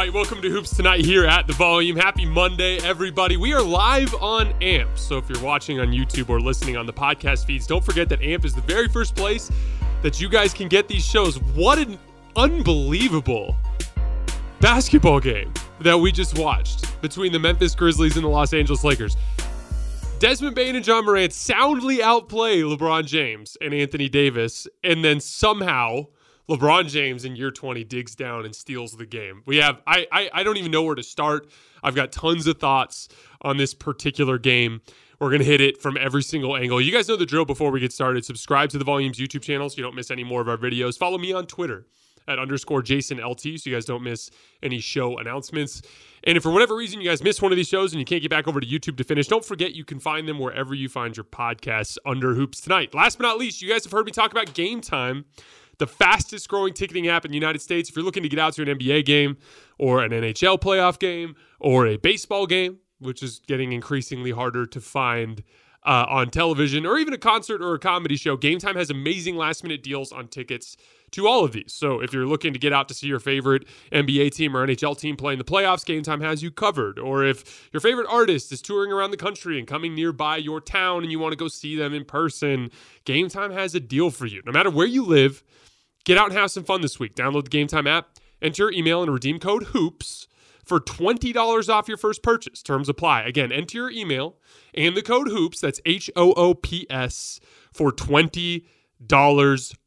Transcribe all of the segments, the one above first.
Right, welcome to Hoops Tonight here at the Volume. Happy Monday, everybody. We are live on AMP. So if you're watching on YouTube or listening on the podcast feeds, don't forget that AMP is the very first place that you guys can get these shows. What an unbelievable basketball game that we just watched between the Memphis Grizzlies and the Los Angeles Lakers. Desmond Bane and Ja Morant soundly outplay LeBron James and Anthony Davis, and then somehow LeBron James in year 20 digs down and steals the game. We have I, I I don't even know where to start. I've got tons of thoughts on this particular game. We're to hit it from every single angle. You guys know the drill before we get started. Subscribe to the Volumes YouTube channel so you don't miss any more of our videos. Follow me on Twitter at underscore Jason LT so you guys don't miss any show announcements. And if for whatever reason you guys miss one of these shows and you can't get back over to YouTube to finish, don't forget you can find them wherever you find your podcasts under Hoops Tonight. Last but not least, you guys have heard me talk about Game Time the fastest growing ticketing app in the United States. If you're looking to get out to an NBA game or an NHL playoff game or a baseball game, which is getting increasingly harder to find uh, on television, or even a concert or a comedy show, Game Time has amazing last minute deals on tickets to all of these. So if you're looking to get out to see your favorite NBA team or NHL team playing the playoffs, Game Time has you covered. Or if your favorite artist is touring around the country and coming nearby your town and you want to go see them in person, Game Time has a deal for you. No matter where you live, Get out and have some fun this week. Download the Game Time app, enter your email, and redeem code HOOPS for $20 off your first purchase. Terms apply. Again, enter your email and the code HOOPS, that's H O O P S, for $20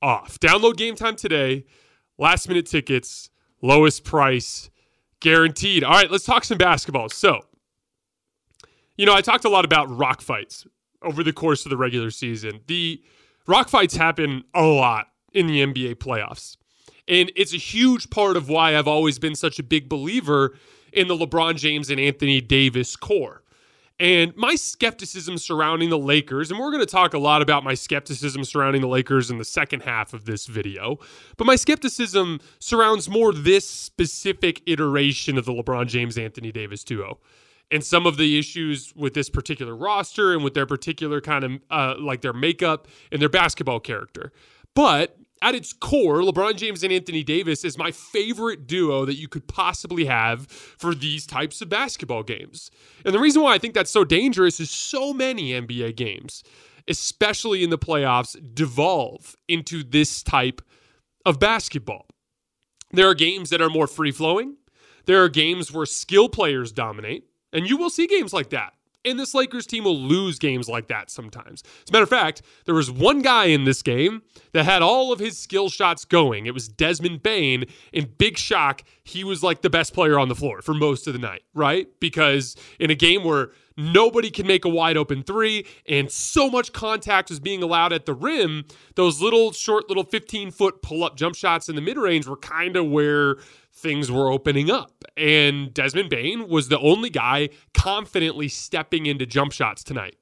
off. Download Game Time today. Last minute tickets, lowest price guaranteed. All right, let's talk some basketball. So, you know, I talked a lot about rock fights over the course of the regular season. The rock fights happen a lot in the NBA playoffs. And it's a huge part of why I've always been such a big believer in the LeBron James and Anthony Davis core. And my skepticism surrounding the Lakers, and we're going to talk a lot about my skepticism surrounding the Lakers in the second half of this video, but my skepticism surrounds more this specific iteration of the LeBron James Anthony Davis duo. And some of the issues with this particular roster and with their particular kind of uh, like their makeup and their basketball character. But at its core, LeBron James and Anthony Davis is my favorite duo that you could possibly have for these types of basketball games. And the reason why I think that's so dangerous is so many NBA games, especially in the playoffs, devolve into this type of basketball. There are games that are more free flowing, there are games where skill players dominate, and you will see games like that. And this Lakers team will lose games like that sometimes. As a matter of fact, there was one guy in this game that had all of his skill shots going. It was Desmond Bane. In big shock, he was like the best player on the floor for most of the night, right? Because in a game where nobody can make a wide open three and so much contact was being allowed at the rim, those little short, little 15 foot pull up jump shots in the mid range were kind of where things were opening up. And Desmond Bane was the only guy confidently stepping into jump shots tonight.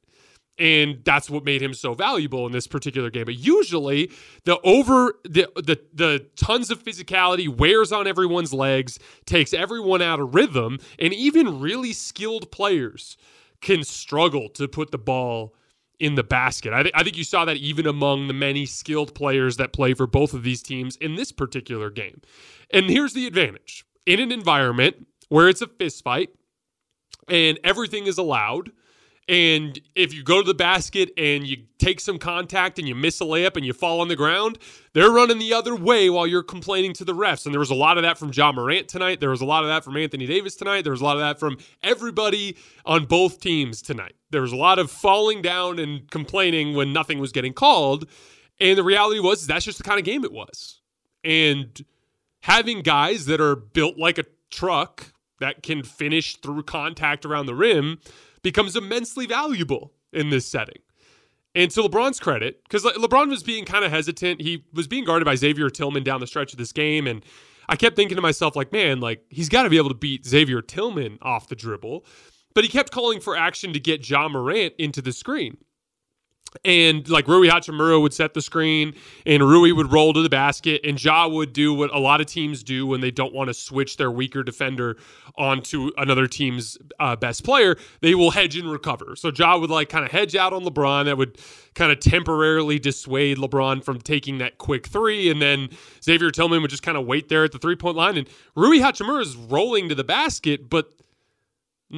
And that's what made him so valuable in this particular game. But usually the over the the the tons of physicality wears on everyone's legs, takes everyone out of rhythm, and even really skilled players can struggle to put the ball in the basket. I, th- I think you saw that even among the many skilled players that play for both of these teams in this particular game. And here's the advantage in an environment where it's a fist fight and everything is allowed. And if you go to the basket and you take some contact and you miss a layup and you fall on the ground, they're running the other way while you're complaining to the refs. And there was a lot of that from Ja Morant tonight. There was a lot of that from Anthony Davis tonight. There was a lot of that from everybody on both teams tonight. There was a lot of falling down and complaining when nothing was getting called. And the reality was that's just the kind of game it was. And having guys that are built like a truck that can finish through contact around the rim becomes immensely valuable in this setting. And to LeBron's credit, because LeBron was being kind of hesitant, he was being guarded by Xavier Tillman down the stretch of this game. And I kept thinking to myself, like, man, like, he's got to be able to beat Xavier Tillman off the dribble. But he kept calling for action to get Ja Morant into the screen. And like Rui Hachimura would set the screen, and Rui would roll to the basket, and Ja would do what a lot of teams do when they don't want to switch their weaker defender onto another team's uh, best player. They will hedge and recover. So Ja would like kind of hedge out on LeBron. That would kind of temporarily dissuade LeBron from taking that quick three, and then Xavier Tillman would just kind of wait there at the three point line, and Rui Hachimura is rolling to the basket, but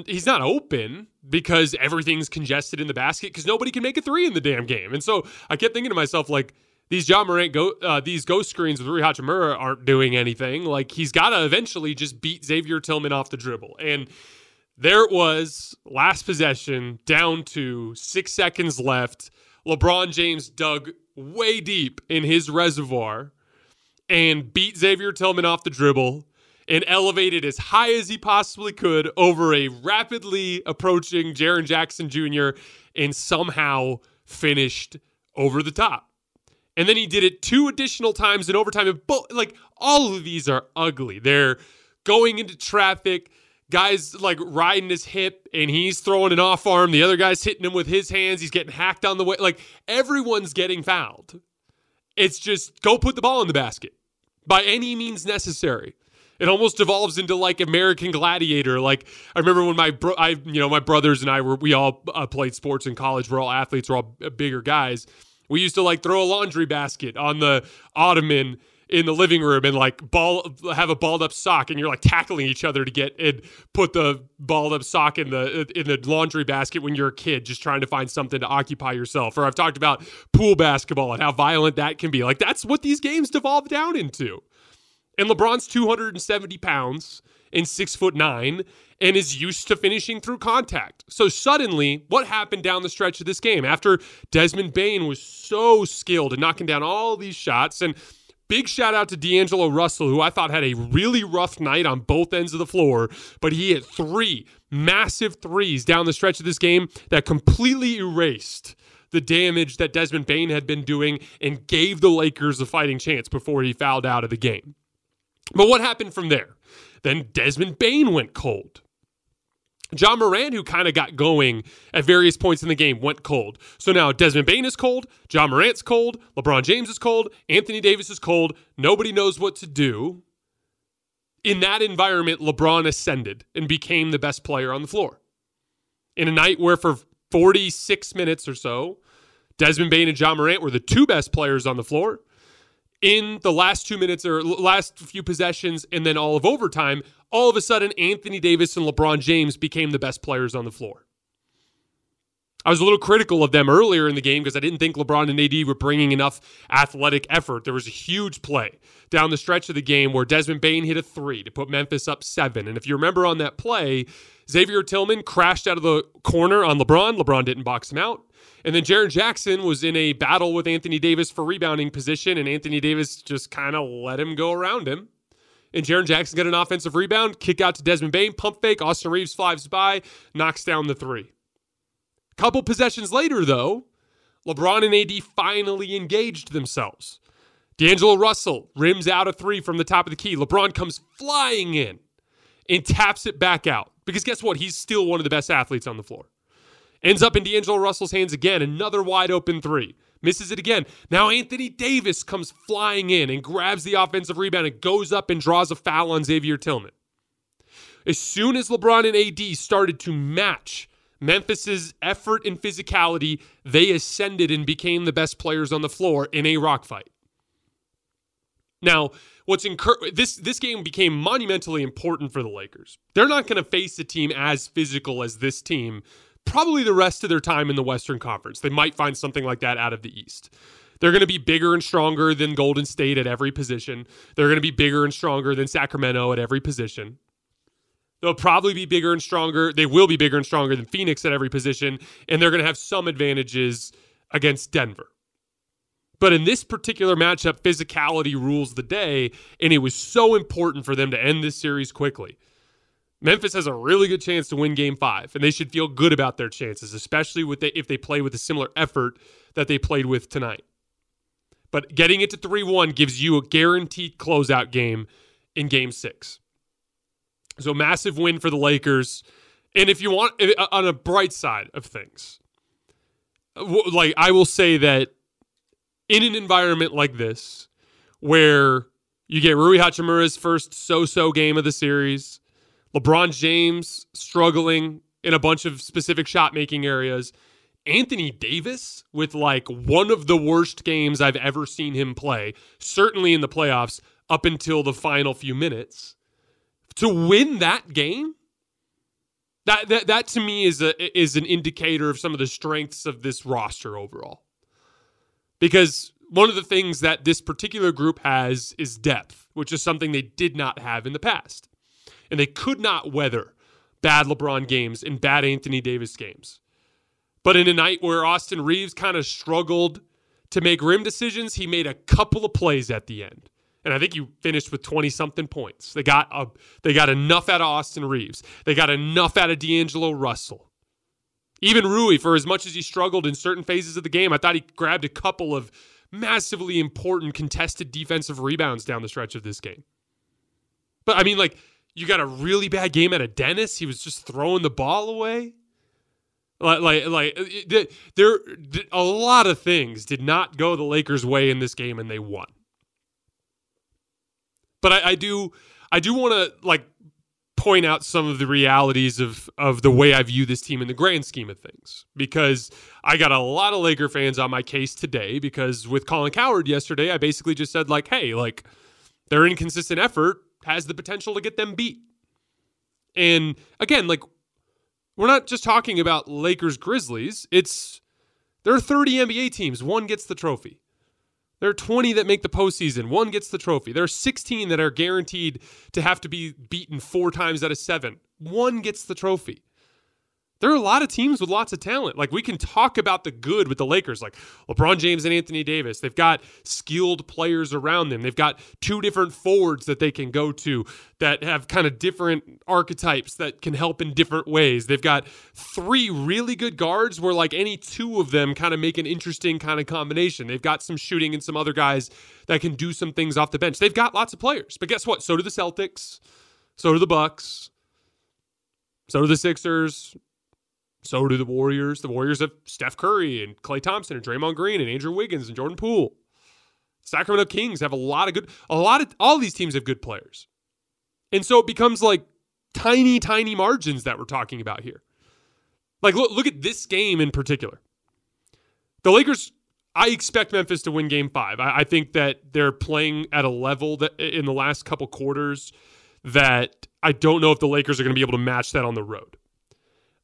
he's not open because everything's congested in the basket because nobody can make a three in the damn game. And so I kept thinking to myself, like, these Ja Morant go uh, these ghost screens with Rui Hachimura aren't doing anything. Like he's got to eventually just beat Xavier Tillman off the dribble. And there it was, last possession, down to six seconds left. LeBron James dug way deep in his reservoir and beat Xavier Tillman off the dribble and elevated as high as he possibly could over a rapidly approaching Jaren Jackson Jr. and somehow finished over the top. And then he did it two additional times in overtime. And both, like all of these are ugly. They're going into traffic. Guys like riding his hip and he's throwing an off arm. The other guy's hitting him with his hands. He's getting hacked on the way. Like everyone's getting fouled. It's just go put the ball in the basket by any means necessary it almost devolves into like American Gladiator. Like I remember when my bro- I you know my brothers and I were we all uh, played sports in college. We're all athletes. We're all bigger guys. We used to like throw a laundry basket on the ottoman in the living room and like ball have a balled up sock and you're like tackling each other to get and put the balled up sock in the in the laundry basket when you're a kid just trying to find something to occupy yourself or I've talked about pool basketball and how violent that can be like that's what these games devolve down into and LeBron's 270 pounds and six foot nine and is used to finishing through contact. So suddenly, what happened down the stretch of this game after Desmond Bane was so skilled in knocking down all these shots? And big shout out to D'Angelo Russell, who I thought had a really rough night on both ends of the floor, but he hit three massive threes down the stretch of this game that completely erased the damage that Desmond Bane had been doing and gave the Lakers a fighting chance before he fouled out of the game. But what happened from there? Then Desmond Bane went cold. Ja Morant, who kind of got going at various points in the game, went cold. So now Desmond Bane is cold, Ja Morant's cold, LeBron James is cold, Anthony Davis is cold. Nobody knows what to do. In that environment, LeBron ascended and became the best player on the floor. In a night where for 46 minutes or so, Desmond Bane and Ja Morant were the two best players on the floor in the last two minutes or last few possessions and then all of overtime, all of a sudden Anthony Davis and LeBron James became the best players on the floor. I was a little critical of them earlier in the game because I didn't think LeBron and AD were bringing enough athletic effort. There was a huge play down the stretch of the game where Desmond Bane hit a three to put Memphis up seven. And if you remember on that play, Xavier Tillman crashed out of the corner on LeBron. LeBron didn't box him out. And then Jaren Jackson was in a battle with Anthony Davis for rebounding position, and Anthony Davis just kind of let him go around him. And Jaren Jackson got an offensive rebound, kick out to Desmond Bane, pump fake. Austin Reaves flies by, knocks down the three. Couple possessions later, though, LeBron and AD finally engaged themselves. D'Angelo Russell rims out a three from the top of the key. LeBron comes flying in and taps it back out. Because guess what? He's still one of the best athletes on the floor. Ends up in D'Angelo Russell's hands again. Another wide open three. Misses it again. Now Anthony Davis comes flying in and grabs the offensive rebound and goes up and draws a foul on Xavier Tillman. As soon as LeBron and AD started to match Memphis's effort and physicality, they ascended and became the best players on the floor in a rock fight. Now, what's incur- this this game became monumentally important for the Lakers. They're not going to face a team as physical as this team probably the rest of their time in the Western Conference. They might find something like that out of the East. They're going to be bigger and stronger than Golden State at every position. They're going to be bigger and stronger than Sacramento at every position. They'll probably be bigger and stronger. They will be bigger and stronger than Phoenix at every position, and they're going to have some advantages against Denver. But in this particular matchup, physicality rules the day, and it was so important for them to end this series quickly. Memphis has a really good chance to win game five, and they should feel good about their chances, especially with the, if they play with a similar effort that they played with tonight. But getting it to 3 1 gives you a guaranteed closeout game in game six. So massive win for the Lakers. And if you want, uh, on a bright side of things, like I will say that in an environment like this, where you get Rui Hachimura's first so-so game of the series, LeBron James struggling in a bunch of specific shot-making areas, Anthony Davis with like one of the worst games I've ever seen him play, certainly in the playoffs up until the final few minutes. To win that game that, that that to me is a is an indicator of some of the strengths of this roster overall. Because one of the things that this particular group has is depth which is something they did not have in the past and they could not weather bad LeBron games and bad Anthony Davis games but in a night where Austin Reaves kind of struggled to make rim decisions he made a couple of plays at the end and I think you finished with 20 something points. They got a, they got enough out of Austin Reaves. They got enough out of D'Angelo Russell. Even Rui, for as much as he struggled in certain phases of the game, I thought he grabbed a couple of massively important contested defensive rebounds down the stretch of this game. But I mean, like, you got a really bad game at a dentist. He was just throwing the ball away. Like, like, like, uh, there, a lot of things did not go the Lakers' way in this game, and they won. But I, I do I do want to like point out some of the realities of of the way I view this team in the grand scheme of things because I got a lot of Laker fans on my case today because with Colin Cowherd yesterday I basically just said like hey like their inconsistent effort has the potential to get them beat. And again like we're not just talking about Lakers Grizzlies it's there are 30 NBA teams one gets the trophy. There are 20 that make the postseason. One gets the trophy. There are 16 that are guaranteed to have to be beaten four times out of seven. One gets the trophy there are a lot of teams with lots of talent. Like we can talk about the good with the Lakers, like LeBron James and Anthony Davis. They've got skilled players around them. They've got two different forwards that they can go to that have kind of different archetypes that can help in different ways. They've got three really good guards where like any two of them kind of make an interesting kind of combination. They've got some shooting and some other guys that can do some things off the bench. They've got lots of players. But guess what? So do the Celtics. So do the Bucks. So do the Sixers. So do the Warriors. The Warriors have Steph Curry and Klay Thompson and Draymond Green and Andrew Wiggins and Jordan Poole. Sacramento Kings have a lot of good, a lot of, all these teams have good players. And so it becomes like tiny, tiny margins that we're talking about here. Like, look, look at this game in particular. The Lakers, I expect Memphis to win game five. I, I think that they're playing at a level that in the last couple quarters that I don't know if the Lakers are going to be able to match that on the road.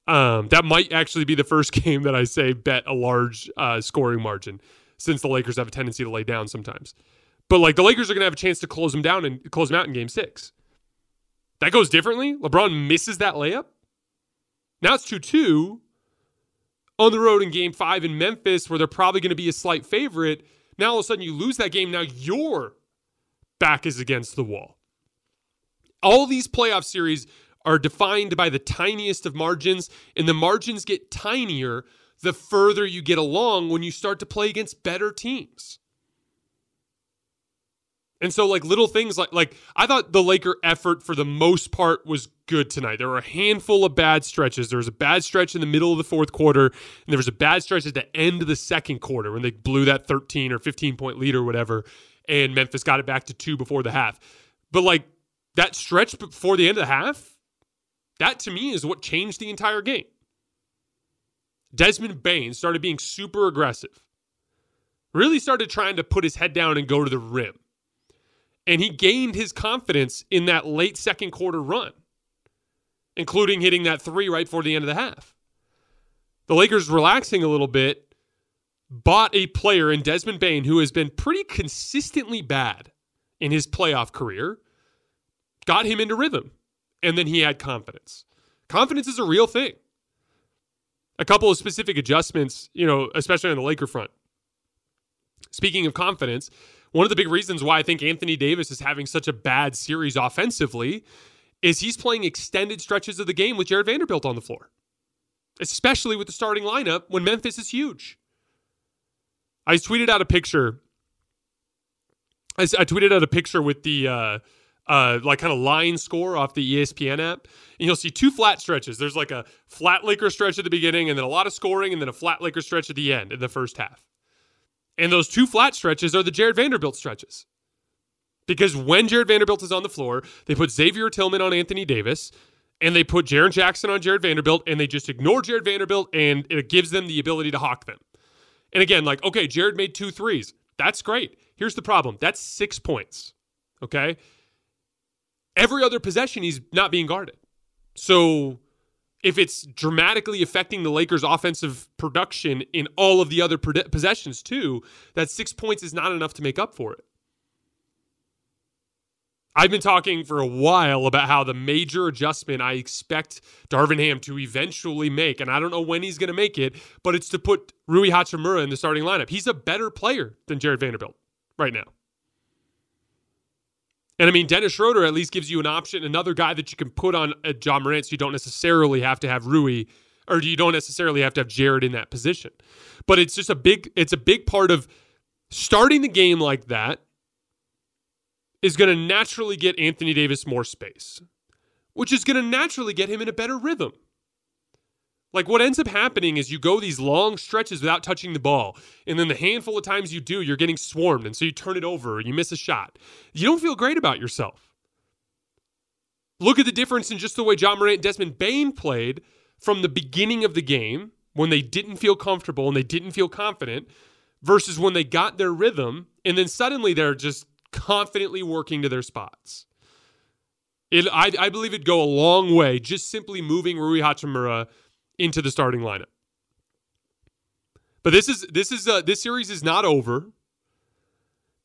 Um, that might actually be the first game that I say bet a large uh, scoring margin, since the Lakers have a tendency to lay down sometimes. But like the Lakers are going to have a chance to close them down and close them out in Game Six. That goes differently. LeBron misses that layup. Now it's two two on the road in Game Five in Memphis, where they're probably going to be a slight favorite. Now all of a sudden you lose that game. Now your back is against the wall. All these playoff series are defined by the tiniest of margins, and the margins get tinier the further you get along when you start to play against better teams. And so like little things like like I thought the Laker effort for the most part was good tonight. There were a handful of bad stretches. There was a bad stretch in the middle of the fourth quarter, and there was a bad stretch at the end of the second quarter when they blew that 13 or 15 point lead or whatever, and Memphis got it back to two before the half. But like that stretch before the end of the half, that to me is what changed the entire game. Desmond Bane started being super aggressive. Really started trying to put his head down and go to the rim and he gained his confidence in that late second quarter run, including hitting that three right before the end of the half. The Lakers relaxing a little bit, bought a player in Desmond Bane who has been pretty consistently bad in his playoff career, got him into rhythm, and then he had confidence. Confidence is a real thing. A couple of specific adjustments, you know, especially on the Laker front. Speaking of confidence, one of the big reasons why I think Anthony Davis is having such a bad series offensively is he's playing extended stretches of the game with Jarred Vanderbilt on the floor, especially with the starting lineup when Memphis is huge. I tweeted out a picture. I, tweeted out a picture with the uh, uh, like kind of line score off the ESPN app, and you'll see two flat stretches. There's like a flat Laker stretch at the beginning, and then a lot of scoring, and then a flat Laker stretch at the end in the first half. And those two flat stretches are the Jarred Vanderbilt stretches. Because when Jarred Vanderbilt is on the floor, they put Xavier Tillman on Anthony Davis, and they put Jaren Jackson on Jarred Vanderbilt, and they just ignore Jarred Vanderbilt, and it gives them the ability to hawk them. And again, like, okay, Jarred made two threes. That's great. Here's the problem that's six points. Okay. Every other possession, he's not being guarded. So if it's dramatically affecting the Lakers' offensive production in all of the other possessions too, that six points is not enough to make up for it. I've been talking for a while about how the major adjustment I expect Darvin Ham to eventually make, and I don't know when he's going to make it, but it's to put Rui Hachimura in the starting lineup. He's a better player than Jarred Vanderbilt right now. And I mean, Dennis Schroeder at least gives you an option, another guy that you can put on uh, a Ja Morant so you don't necessarily have to have Rui or you don't necessarily have to have Jarred in that position. But it's just a big it's a big part of starting the game like that is going to naturally get Anthony Davis more space, which is going to naturally get him in a better rhythm. Like what ends up happening is you go these long stretches without touching the ball, and then the handful of times you do, you're getting swarmed, and so you turn it over and you miss a shot. You don't feel great about yourself. Look at the difference in just the way Ja Morant and Desmond Bane played from the beginning of the game when they didn't feel comfortable and they didn't feel confident versus when they got their rhythm and then suddenly they're just confidently working to their spots. It, I, I believe it'd go a long way just simply moving Rui Hachimura into the starting lineup. But this is this is uh, this series is not over.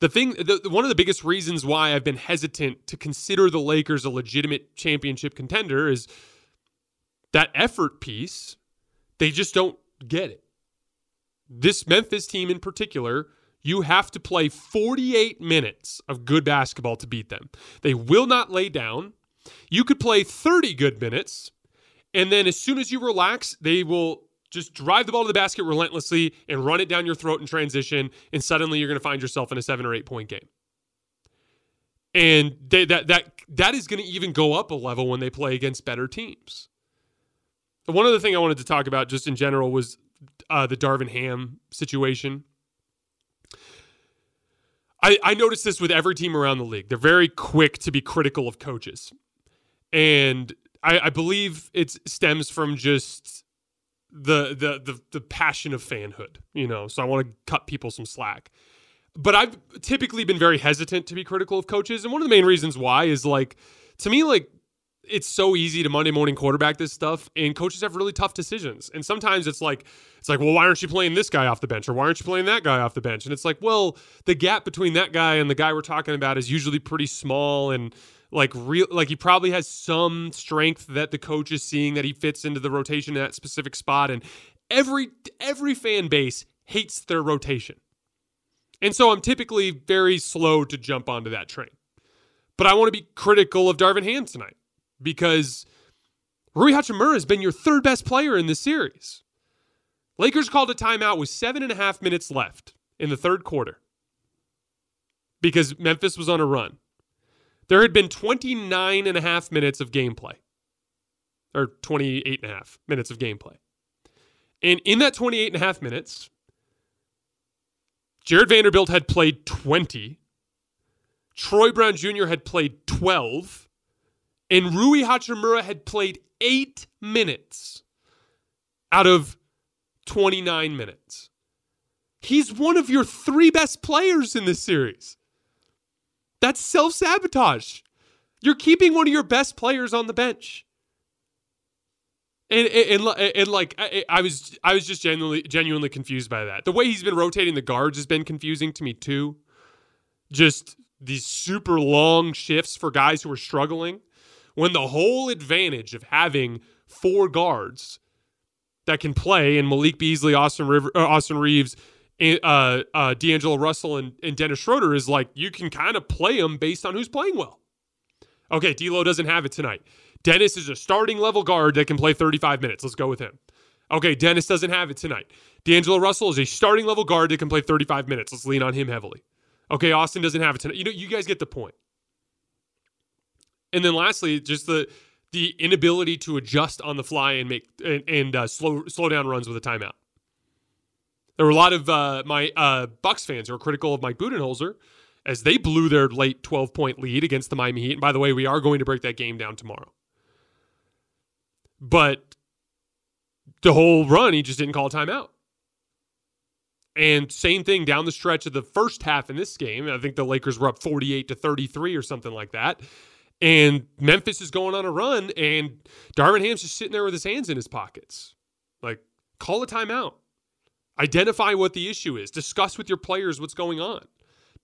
The thing, the, one of the biggest reasons why I've been hesitant to consider the Lakers a legitimate championship contender is that effort piece. They just don't get it. This Memphis team in particular, you have to play 48 minutes of good basketball to beat them. They will not lay down. You could play 30 good minutes and then as soon as you relax, they will just drive the ball to the basket relentlessly and run it down your throat in transition. And suddenly you're going to find yourself in a seven or eight point game. And they, that that that is going to even go up a level when they play against better teams. One other thing I wanted to talk about, just in general, was uh, the Darvin Ham situation. I, I noticed this with every team around the league. They're very quick to be critical of coaches. And I, I believe it stems from just the, the the the passion of fanhood, you know. So I want to cut people some slack. But I've typically been very hesitant to be critical of coaches, and one of the main reasons why is like to me like it's so easy to Monday morning quarterback this stuff, and coaches have really tough decisions. And sometimes it's like, it's like, well, why aren't you playing this guy off the bench, or why aren't you playing that guy off the bench? And it's like, well, the gap between that guy and the guy we're talking about is usually pretty small, and like real like he probably has some strength that the coach is seeing that he fits into the rotation in that specific spot and every every fan base hates their rotation and so i'm typically very slow to jump onto that train but i want to be critical of darvin ham tonight because rui hachimura has been your third best player in this series lakers called a timeout with seven and a half minutes left in the third quarter because Memphis was on a run. There had been 29 and a half minutes of gameplay, or 28 and a half minutes of gameplay. And in that 28 and a half minutes, Jarred Vanderbilt had played 20, Troy Brown Jr. had played 12, and Rui Hachimura had played eight minutes out of 29 minutes. He's one of your three best players in this series. That's self sabotage. You're keeping one of your best players on the bench. And, and, and, like I, I, was I was just genuinely genuinely confused by that. The way he's been rotating the guards has been confusing to me too. Just these super long shifts for guys who are struggling when the whole advantage of having four guards that can play and Malik Beasley, Austin River, uh, Austin Reaves, uh, uh, D'Angelo Russell and, and Dennis Schroeder is like you can kind of play them based on who's playing well. Okay, D'Lo doesn't have it tonight. Dennis is a starting level guard that can play 35 minutes. Let's go with him. Okay, Dennis doesn't have it tonight. D'Angelo Russell is a starting level guard that can play 35 minutes. Let's lean on him heavily. Okay, Austin doesn't have it tonight. You know, you guys get the point. And then lastly, just the the inability to adjust on the fly and make and, and uh, slow slow down runs with a timeout. There were a lot of uh, my uh, Bucks fans who were critical of Mike Budenholzer as they blew their late 12 point lead against the Miami Heat. And by the way, we are going to break that game down tomorrow. But the whole run, he just didn't call timeout. And same thing down the stretch of the first half in this game. I think the Lakers were up 48 to 33 or something like that. And Memphis is going on a run, and Darvin Ham's just sitting there with his hands in his pockets. Like, call a timeout. Identify what the issue is. Discuss with your players what's going on.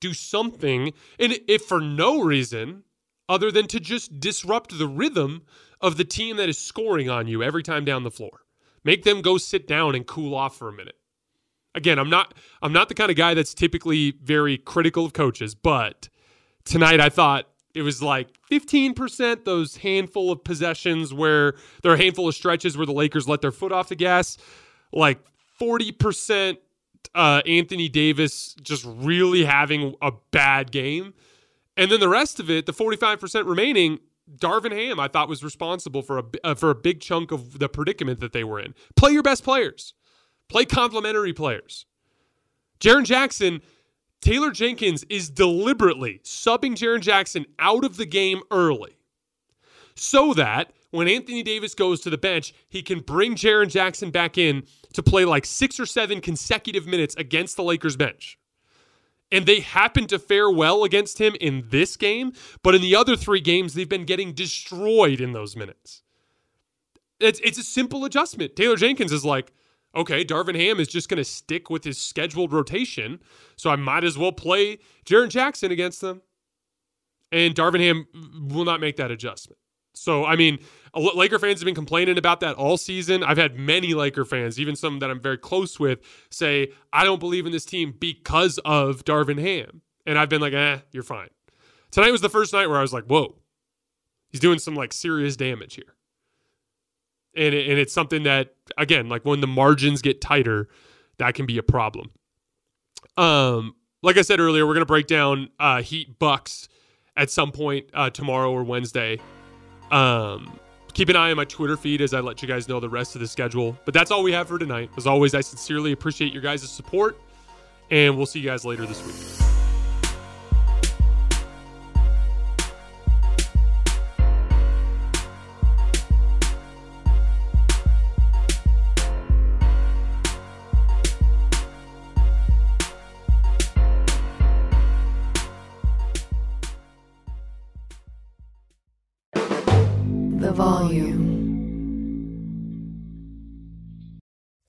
Do something, and if for no reason other than to just disrupt the rhythm of the team that is scoring on you every time down the floor. Make them go sit down and cool off for a minute. Again, I'm not I'm not the kind of guy that's typically very critical of coaches, but tonight I thought it was like 15% those handful of possessions where there are a handful of stretches where the Lakers let their foot off the gas, like 40% uh, Anthony Davis just really having a bad game. And then the rest of it, the 45% remaining, Darvin Ham, I thought was responsible for a uh, for a big chunk of the predicament that they were in. Play your best players. Play complementary players. Jaren Jackson, Taylor Jenkins is deliberately subbing Jaren Jackson out of the game early so that when Anthony Davis goes to the bench, he can bring Jaren Jackson back in to play like six or seven consecutive minutes against the Lakers bench. And they happen to fare well against him in this game, but in the other three games, they've been getting destroyed in those minutes. It's, it's a simple adjustment. Taylor Jenkins is like, okay, Darvin Ham is just going to stick with his scheduled rotation, so I might as well play Jaren Jackson against them. And Darvin Ham will not make that adjustment. So, I mean, Laker fans have been complaining about that all season. I've had many Laker fans, even some that I'm very close with, say, I don't believe in this team because of Darvin Ham. And I've been like, eh, you're fine. Tonight was the first night where I was like, whoa, he's doing some like serious damage here. And, and it's something that, again, like when the margins get tighter, that can be a problem. Um, like I said earlier, we're to break down uh, Heat Bucks at some point uh, tomorrow or Wednesday. Um, keep an eye on my Twitter feed as I let you guys know the rest of the schedule. But that's all we have for tonight. As always, I sincerely appreciate your guys' support, and we'll see you guys later this week.